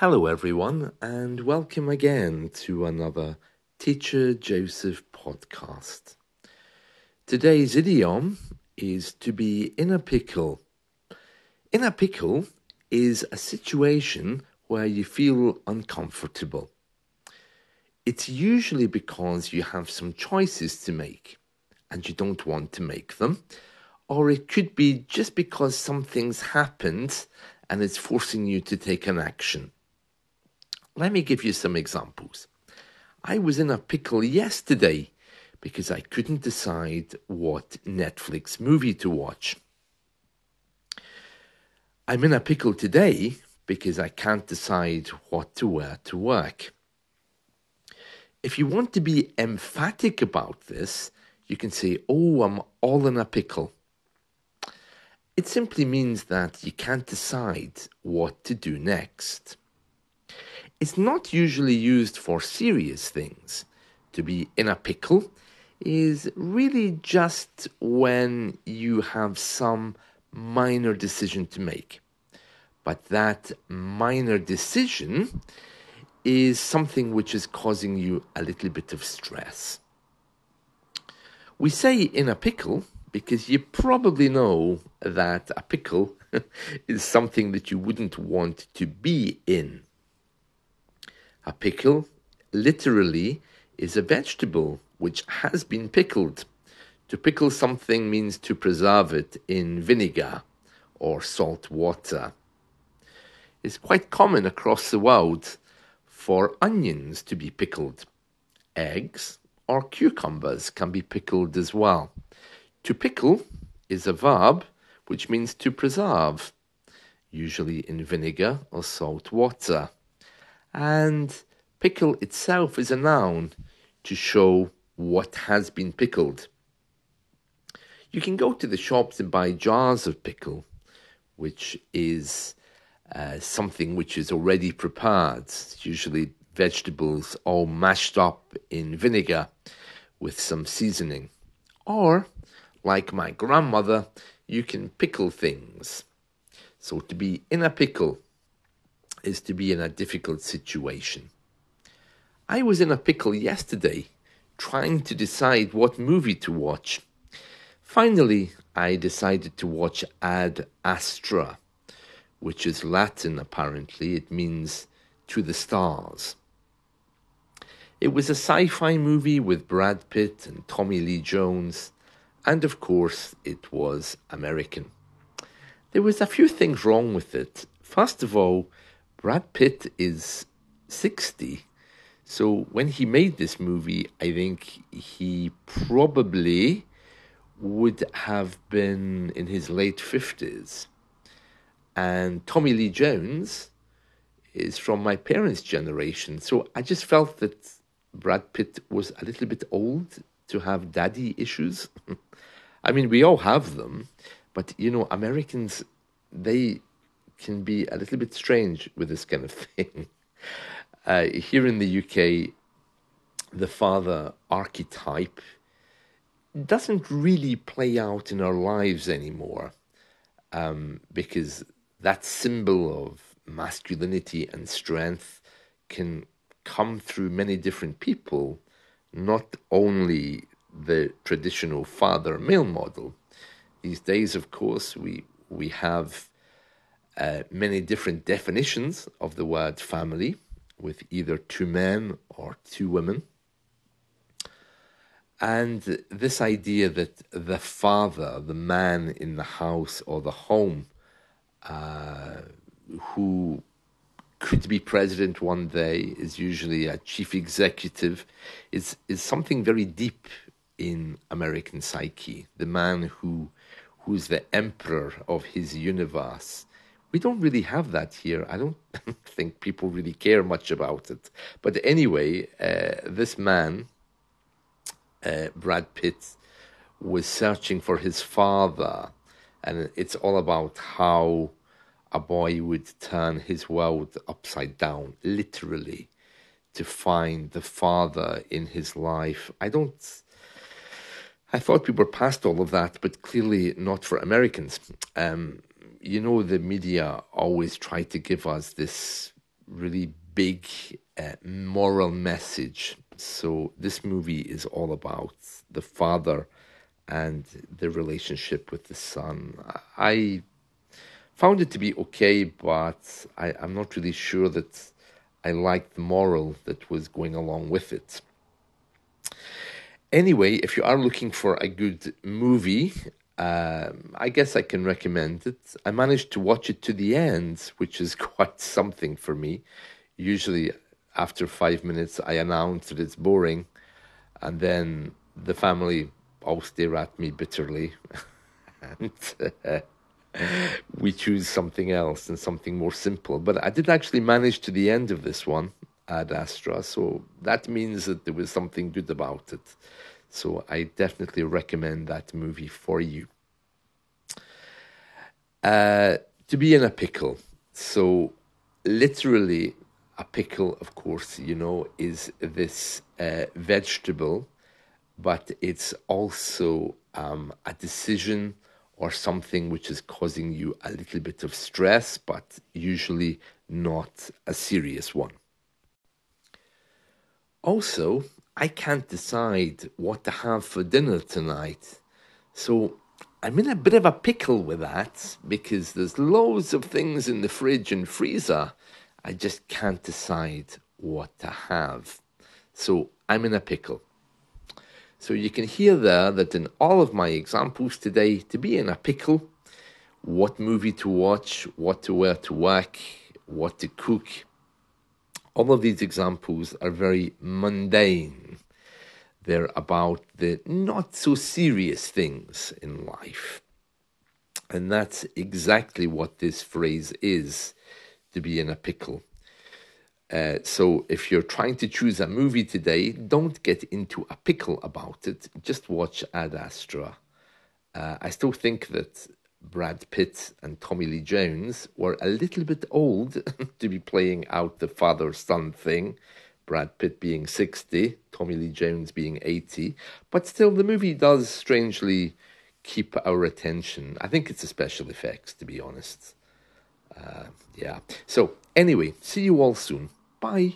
Hello, everyone, and welcome again to another Teacher Joseph podcast. Today's idiom is to be in a pickle. In a pickle is a situation where you feel uncomfortable. It's usually because you have some choices to make and you don't want to make them, or it could be just because something's happened and it's forcing you to take an action. Let me give you some examples. I was in a pickle yesterday because I couldn't decide what Netflix movie to watch. I'm in a pickle today because I can't decide what to wear to work. If you want to be emphatic about this, you can say, Oh, I'm all in a pickle. It simply means that you can't decide what to do next. It's not usually used for serious things. To be in a pickle is really just when you have some minor decision to make. But that minor decision is something which is causing you a little bit of stress. We say in a pickle because you probably know that a pickle is something that you wouldn't want to be in. A pickle literally is a vegetable which has been pickled. To pickle something means to preserve it in vinegar or salt water. It's quite common across the world for onions to be pickled. Eggs or cucumbers can be pickled as well. To pickle is a verb which means to preserve, usually in vinegar or salt water and pickle itself is a noun to show what has been pickled. You can go to the shops and buy jars of pickle, which is uh, something which is already prepared, it's usually vegetables all mashed up in vinegar with some seasoning. Or, like my grandmother, you can pickle things. So to be in a pickle is to be in a difficult situation. I was in a pickle yesterday, trying to decide what movie to watch. Finally, I decided to watch Ad Astra, which is Latin apparently. It means to the stars. It was a sci fi movie with Brad Pitt and Tommy Lee Jones, and of course, it was American. There was a few things wrong with it. First of all, Brad Pitt is 60. So when he made this movie, I think he probably would have been in his late 50s. And Tommy Lee Jones is from my parents' generation. So I just felt that Brad Pitt was a little bit old to have daddy issues. I mean, we all have them, but you know, Americans, they can be a little bit strange with this kind of thing. Uh, here in the UK, the father archetype doesn't really play out in our lives anymore um, because that symbol of masculinity and strength can come through many different people, not only the traditional father male model. These days, of course, we, we have uh, many different definitions of the word family, with either two men or two women. And this idea that the father, the man in the house or the home, uh, who could be president one day, is usually a chief executive, is, is something very deep in American psyche. The man who who's the emperor of his universe we don't really have that here. I don't think people really care much about it. But anyway, uh, this man, uh, Brad Pitt, was searching for his father, and it's all about how a boy would turn his world upside down, literally, to find the father in his life. I don't. I thought we were past all of that, but clearly not for Americans. Um, you know, the media always try to give us this really big uh, moral message. So this movie is all about the father and the relationship with the son. I found it to be okay, but I, I'm not really sure that I liked the moral that was going along with it. Anyway, if you are looking for a good movie, um, I guess I can recommend it. I managed to watch it to the end, which is quite something for me. Usually, after five minutes, I announce that it's boring, and then the family all stare at me bitterly. and uh, we choose something else and something more simple. But I did actually manage to the end of this one Ad Astra, so that means that there was something good about it. So I definitely recommend that movie for you. Uh, to be in a pickle. So literally, a pickle, of course, you know, is this uh, vegetable, but it's also um, a decision or something which is causing you a little bit of stress, but usually not a serious one. Also, I can't decide what to have for dinner tonight. So I'm in a bit of a pickle with that because there's loads of things in the fridge and freezer. I just can't decide what to have. So I'm in a pickle. So you can hear there that in all of my examples today, to be in a pickle, what movie to watch, what to wear to work, what to cook, all of these examples are very mundane. They're about the not so serious things in life. And that's exactly what this phrase is to be in a pickle. Uh, so if you're trying to choose a movie today, don't get into a pickle about it. Just watch Ad Astra. Uh, I still think that Brad Pitt and Tommy Lee Jones were a little bit old to be playing out the father son thing. Brad Pitt being 60, Tommy Lee Jones being 80. But still, the movie does strangely keep our attention. I think it's the special effects, to be honest. Uh, yeah. So, anyway, see you all soon. Bye.